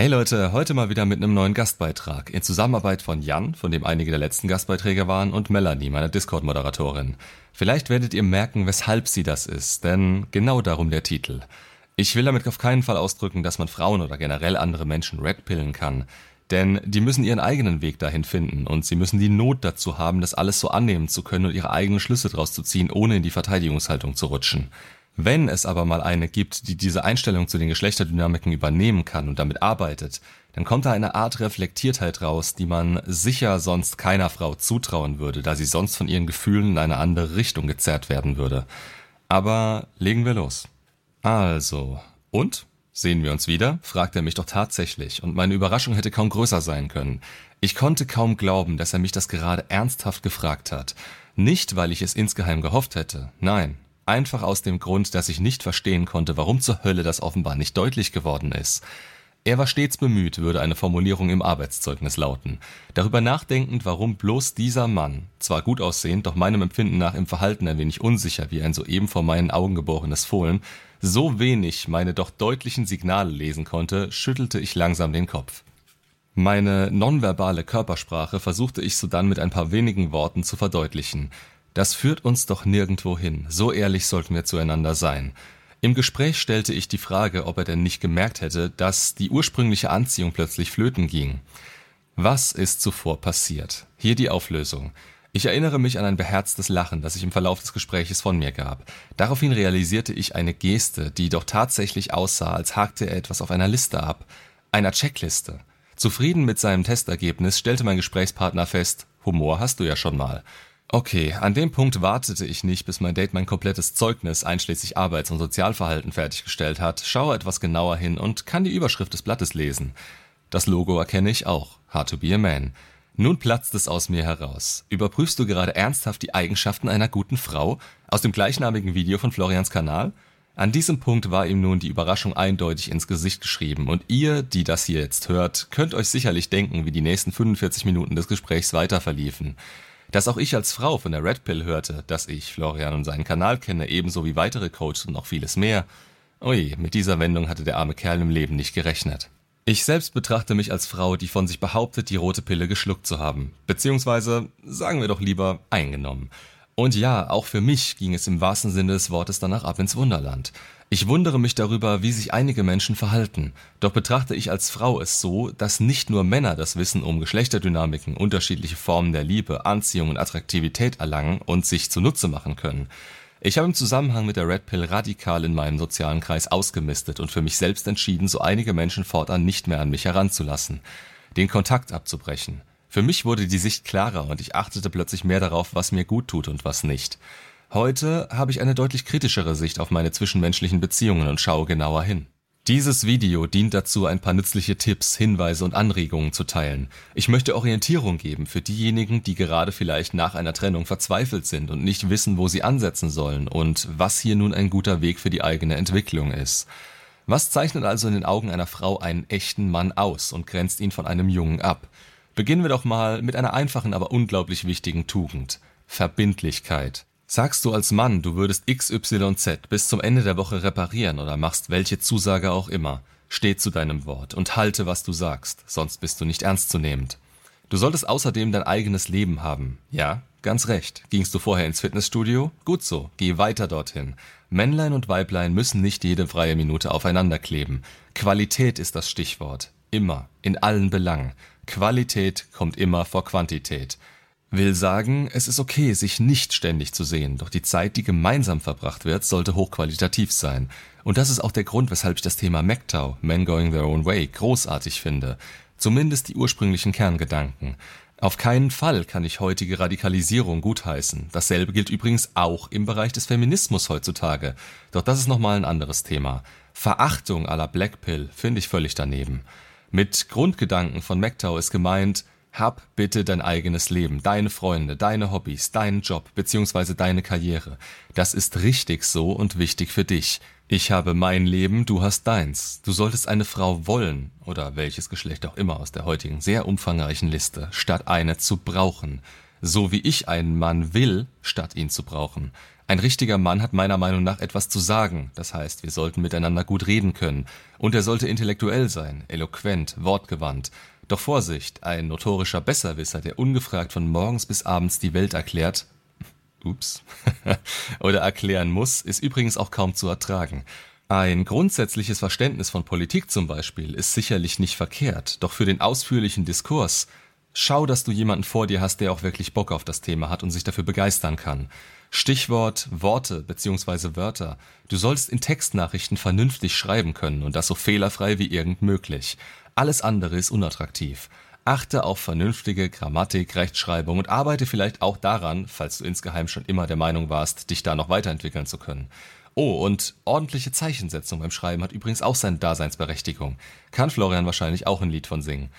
Hey Leute, heute mal wieder mit einem neuen Gastbeitrag in Zusammenarbeit von Jan, von dem einige der letzten Gastbeiträge waren, und Melanie, meine Discord-Moderatorin. Vielleicht werdet ihr merken, weshalb sie das ist, denn genau darum der Titel. Ich will damit auf keinen Fall ausdrücken, dass man Frauen oder generell andere Menschen redpillen kann, denn die müssen ihren eigenen Weg dahin finden und sie müssen die Not dazu haben, das alles so annehmen zu können und ihre eigenen Schlüsse daraus zu ziehen, ohne in die Verteidigungshaltung zu rutschen. Wenn es aber mal eine gibt, die diese Einstellung zu den Geschlechterdynamiken übernehmen kann und damit arbeitet, dann kommt da eine Art Reflektiertheit raus, die man sicher sonst keiner Frau zutrauen würde, da sie sonst von ihren Gefühlen in eine andere Richtung gezerrt werden würde. Aber legen wir los. Also, und? Sehen wir uns wieder? fragt er mich doch tatsächlich, und meine Überraschung hätte kaum größer sein können. Ich konnte kaum glauben, dass er mich das gerade ernsthaft gefragt hat. Nicht, weil ich es insgeheim gehofft hätte, nein, Einfach aus dem Grund, dass ich nicht verstehen konnte, warum zur Hölle das offenbar nicht deutlich geworden ist. Er war stets bemüht, würde eine Formulierung im Arbeitszeugnis lauten. Darüber nachdenkend, warum bloß dieser Mann, zwar gut aussehend, doch meinem Empfinden nach im Verhalten ein wenig unsicher wie ein soeben vor meinen Augen geborenes Fohlen, so wenig meine doch deutlichen Signale lesen konnte, schüttelte ich langsam den Kopf. Meine nonverbale Körpersprache versuchte ich sodann mit ein paar wenigen Worten zu verdeutlichen. Das führt uns doch nirgendwo hin, so ehrlich sollten wir zueinander sein. Im Gespräch stellte ich die Frage, ob er denn nicht gemerkt hätte, dass die ursprüngliche Anziehung plötzlich flöten ging. Was ist zuvor passiert? Hier die Auflösung. Ich erinnere mich an ein beherztes Lachen, das ich im Verlauf des Gespräches von mir gab. Daraufhin realisierte ich eine Geste, die doch tatsächlich aussah, als hakte er etwas auf einer Liste ab. Einer Checkliste. Zufrieden mit seinem Testergebnis stellte mein Gesprächspartner fest, Humor hast du ja schon mal. Okay, an dem Punkt wartete ich nicht, bis mein Date mein komplettes Zeugnis einschließlich Arbeits- und Sozialverhalten fertiggestellt hat, schaue etwas genauer hin und kann die Überschrift des Blattes lesen. Das Logo erkenne ich auch. Hard to be a man. Nun platzt es aus mir heraus. Überprüfst du gerade ernsthaft die Eigenschaften einer guten Frau aus dem gleichnamigen Video von Florians Kanal? An diesem Punkt war ihm nun die Überraschung eindeutig ins Gesicht geschrieben und ihr, die das hier jetzt hört, könnt euch sicherlich denken, wie die nächsten 45 Minuten des Gesprächs weiter verliefen. Dass auch ich als Frau von der Red Pill hörte, dass ich Florian und seinen Kanal kenne, ebenso wie weitere Coaches und noch vieles mehr. Ui, mit dieser Wendung hatte der arme Kerl im Leben nicht gerechnet. Ich selbst betrachte mich als Frau, die von sich behauptet, die rote Pille geschluckt zu haben. Beziehungsweise, sagen wir doch lieber, eingenommen. Und ja, auch für mich ging es im wahrsten Sinne des Wortes danach ab ins Wunderland. Ich wundere mich darüber, wie sich einige Menschen verhalten. Doch betrachte ich als Frau es so, dass nicht nur Männer das Wissen um Geschlechterdynamiken, unterschiedliche Formen der Liebe, Anziehung und Attraktivität erlangen und sich zunutze machen können. Ich habe im Zusammenhang mit der Red Pill radikal in meinem sozialen Kreis ausgemistet und für mich selbst entschieden, so einige Menschen fortan nicht mehr an mich heranzulassen, den Kontakt abzubrechen. Für mich wurde die Sicht klarer und ich achtete plötzlich mehr darauf, was mir gut tut und was nicht. Heute habe ich eine deutlich kritischere Sicht auf meine zwischenmenschlichen Beziehungen und schaue genauer hin. Dieses Video dient dazu, ein paar nützliche Tipps, Hinweise und Anregungen zu teilen. Ich möchte Orientierung geben für diejenigen, die gerade vielleicht nach einer Trennung verzweifelt sind und nicht wissen, wo sie ansetzen sollen und was hier nun ein guter Weg für die eigene Entwicklung ist. Was zeichnet also in den Augen einer Frau einen echten Mann aus und grenzt ihn von einem Jungen ab? Beginnen wir doch mal mit einer einfachen, aber unglaublich wichtigen Tugend. Verbindlichkeit. Sagst du als Mann, du würdest XYZ bis zum Ende der Woche reparieren oder machst welche Zusage auch immer, steh zu deinem Wort und halte, was du sagst, sonst bist du nicht ernstzunehmend. Du solltest außerdem dein eigenes Leben haben. Ja, ganz recht. Gingst du vorher ins Fitnessstudio? Gut so, geh weiter dorthin. Männlein und Weiblein müssen nicht jede freie Minute aufeinander kleben. Qualität ist das Stichwort. Immer, in allen Belangen. Qualität kommt immer vor Quantität. Will sagen, es ist okay, sich nicht ständig zu sehen, doch die Zeit, die gemeinsam verbracht wird, sollte hochqualitativ sein. Und das ist auch der Grund, weshalb ich das Thema MGTOW, Men Going Their Own Way, großartig finde. Zumindest die ursprünglichen Kerngedanken. Auf keinen Fall kann ich heutige Radikalisierung gutheißen. Dasselbe gilt übrigens auch im Bereich des Feminismus heutzutage. Doch das ist nochmal ein anderes Thema. Verachtung aller Blackpill finde ich völlig daneben. Mit Grundgedanken von MGTOW ist gemeint, hab bitte dein eigenes Leben, deine Freunde, deine Hobbys, deinen Job bzw. deine Karriere. Das ist richtig so und wichtig für dich. Ich habe mein Leben, du hast deins. Du solltest eine Frau wollen, oder welches Geschlecht auch immer aus der heutigen sehr umfangreichen Liste, statt eine zu brauchen. So wie ich einen Mann will, statt ihn zu brauchen. Ein richtiger Mann hat meiner Meinung nach etwas zu sagen, das heißt, wir sollten miteinander gut reden können, und er sollte intellektuell sein, eloquent, wortgewandt. Doch Vorsicht, ein notorischer Besserwisser, der ungefragt von morgens bis abends die Welt erklärt, ups, oder erklären muss, ist übrigens auch kaum zu ertragen. Ein grundsätzliches Verständnis von Politik zum Beispiel ist sicherlich nicht verkehrt, doch für den ausführlichen Diskurs schau, dass du jemanden vor dir hast, der auch wirklich Bock auf das Thema hat und sich dafür begeistern kann. Stichwort Worte bzw. Wörter. Du sollst in Textnachrichten vernünftig schreiben können und das so fehlerfrei wie irgend möglich. Alles andere ist unattraktiv. Achte auf vernünftige Grammatik, Rechtschreibung und arbeite vielleicht auch daran, falls du insgeheim schon immer der Meinung warst, dich da noch weiterentwickeln zu können. Oh, und ordentliche Zeichensetzung beim Schreiben hat übrigens auch seine Daseinsberechtigung. Kann Florian wahrscheinlich auch ein Lied von singen.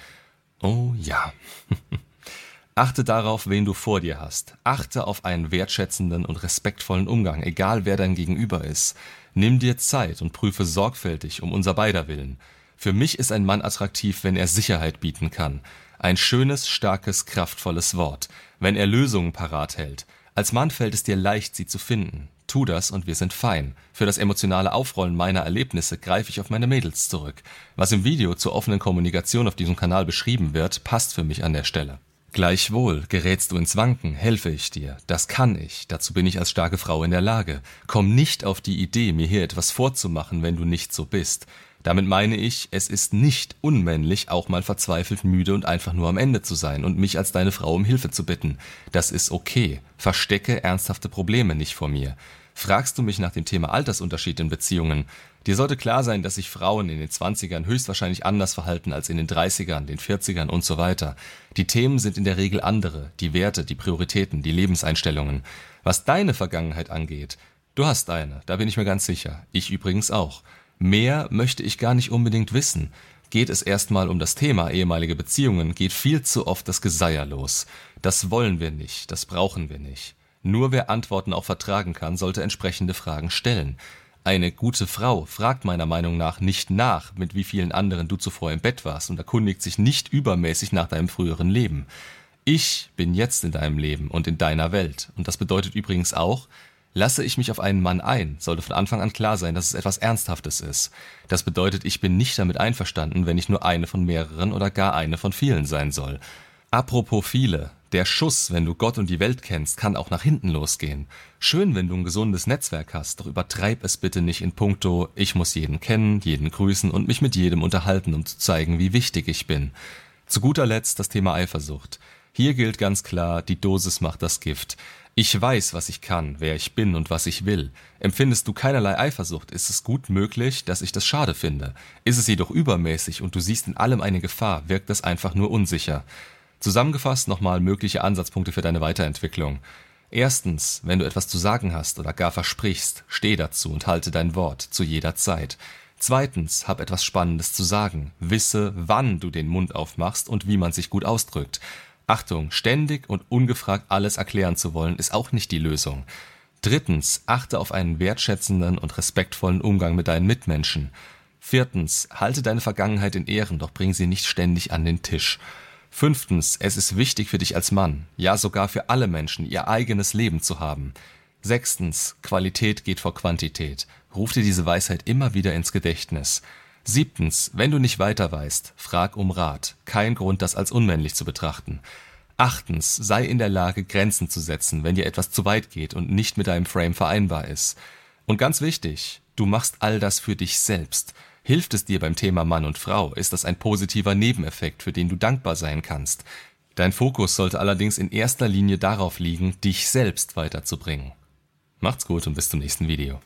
Oh ja. Achte darauf, wen du vor dir hast. Achte auf einen wertschätzenden und respektvollen Umgang, egal wer dein Gegenüber ist. Nimm dir Zeit und prüfe sorgfältig um unser beider Willen. Für mich ist ein Mann attraktiv, wenn er Sicherheit bieten kann. Ein schönes, starkes, kraftvolles Wort. Wenn er Lösungen parat hält. Als Mann fällt es dir leicht, sie zu finden. Tu das und wir sind fein. Für das emotionale Aufrollen meiner Erlebnisse greife ich auf meine Mädels zurück. Was im Video zur offenen Kommunikation auf diesem Kanal beschrieben wird, passt für mich an der Stelle. Gleichwohl, gerätst du ins Wanken, helfe ich dir. Das kann ich, dazu bin ich als starke Frau in der Lage. Komm nicht auf die Idee, mir hier etwas vorzumachen, wenn du nicht so bist. Damit meine ich, es ist nicht unmännlich, auch mal verzweifelt müde und einfach nur am Ende zu sein und mich als deine Frau um Hilfe zu bitten. Das ist okay. Verstecke ernsthafte Probleme nicht vor mir. Fragst du mich nach dem Thema Altersunterschied in Beziehungen? Dir sollte klar sein, dass sich Frauen in den 20ern höchstwahrscheinlich anders verhalten als in den 30ern, den 40ern und so weiter. Die Themen sind in der Regel andere, die Werte, die Prioritäten, die Lebenseinstellungen. Was deine Vergangenheit angeht, du hast eine, da bin ich mir ganz sicher. Ich übrigens auch. Mehr möchte ich gar nicht unbedingt wissen. Geht es erstmal um das Thema ehemalige Beziehungen, geht viel zu oft das Geseier los. Das wollen wir nicht, das brauchen wir nicht. Nur wer Antworten auch vertragen kann, sollte entsprechende Fragen stellen. Eine gute Frau fragt meiner Meinung nach nicht nach, mit wie vielen anderen du zuvor im Bett warst und erkundigt sich nicht übermäßig nach deinem früheren Leben. Ich bin jetzt in deinem Leben und in deiner Welt. Und das bedeutet übrigens auch, lasse ich mich auf einen Mann ein, sollte von Anfang an klar sein, dass es etwas Ernsthaftes ist. Das bedeutet, ich bin nicht damit einverstanden, wenn ich nur eine von mehreren oder gar eine von vielen sein soll. Apropos viele, der Schuss, wenn du Gott und die Welt kennst, kann auch nach hinten losgehen. Schön, wenn du ein gesundes Netzwerk hast, doch übertreib es bitte nicht in puncto, ich muss jeden kennen, jeden grüßen und mich mit jedem unterhalten, um zu zeigen, wie wichtig ich bin. Zu guter Letzt das Thema Eifersucht. Hier gilt ganz klar, die Dosis macht das Gift. Ich weiß, was ich kann, wer ich bin und was ich will. Empfindest du keinerlei Eifersucht, ist es gut möglich, dass ich das schade finde. Ist es jedoch übermäßig und du siehst in allem eine Gefahr, wirkt das einfach nur unsicher. Zusammengefasst nochmal mögliche Ansatzpunkte für deine Weiterentwicklung. Erstens, wenn du etwas zu sagen hast oder gar versprichst, steh dazu und halte dein Wort zu jeder Zeit. Zweitens, hab etwas Spannendes zu sagen. Wisse, wann du den Mund aufmachst und wie man sich gut ausdrückt. Achtung, ständig und ungefragt alles erklären zu wollen, ist auch nicht die Lösung. Drittens, achte auf einen wertschätzenden und respektvollen Umgang mit deinen Mitmenschen. Viertens, halte deine Vergangenheit in Ehren, doch bring sie nicht ständig an den Tisch. Fünftens, es ist wichtig für dich als Mann, ja sogar für alle Menschen, ihr eigenes Leben zu haben. Sechstens, Qualität geht vor Quantität. Ruf dir diese Weisheit immer wieder ins Gedächtnis. Siebtens, wenn du nicht weiter weißt, frag um Rat. Kein Grund, das als unmännlich zu betrachten. Achtens, sei in der Lage, Grenzen zu setzen, wenn dir etwas zu weit geht und nicht mit deinem Frame vereinbar ist. Und ganz wichtig, du machst all das für dich selbst. Hilft es dir beim Thema Mann und Frau, ist das ein positiver Nebeneffekt, für den du dankbar sein kannst. Dein Fokus sollte allerdings in erster Linie darauf liegen, dich selbst weiterzubringen. Macht's gut und bis zum nächsten Video.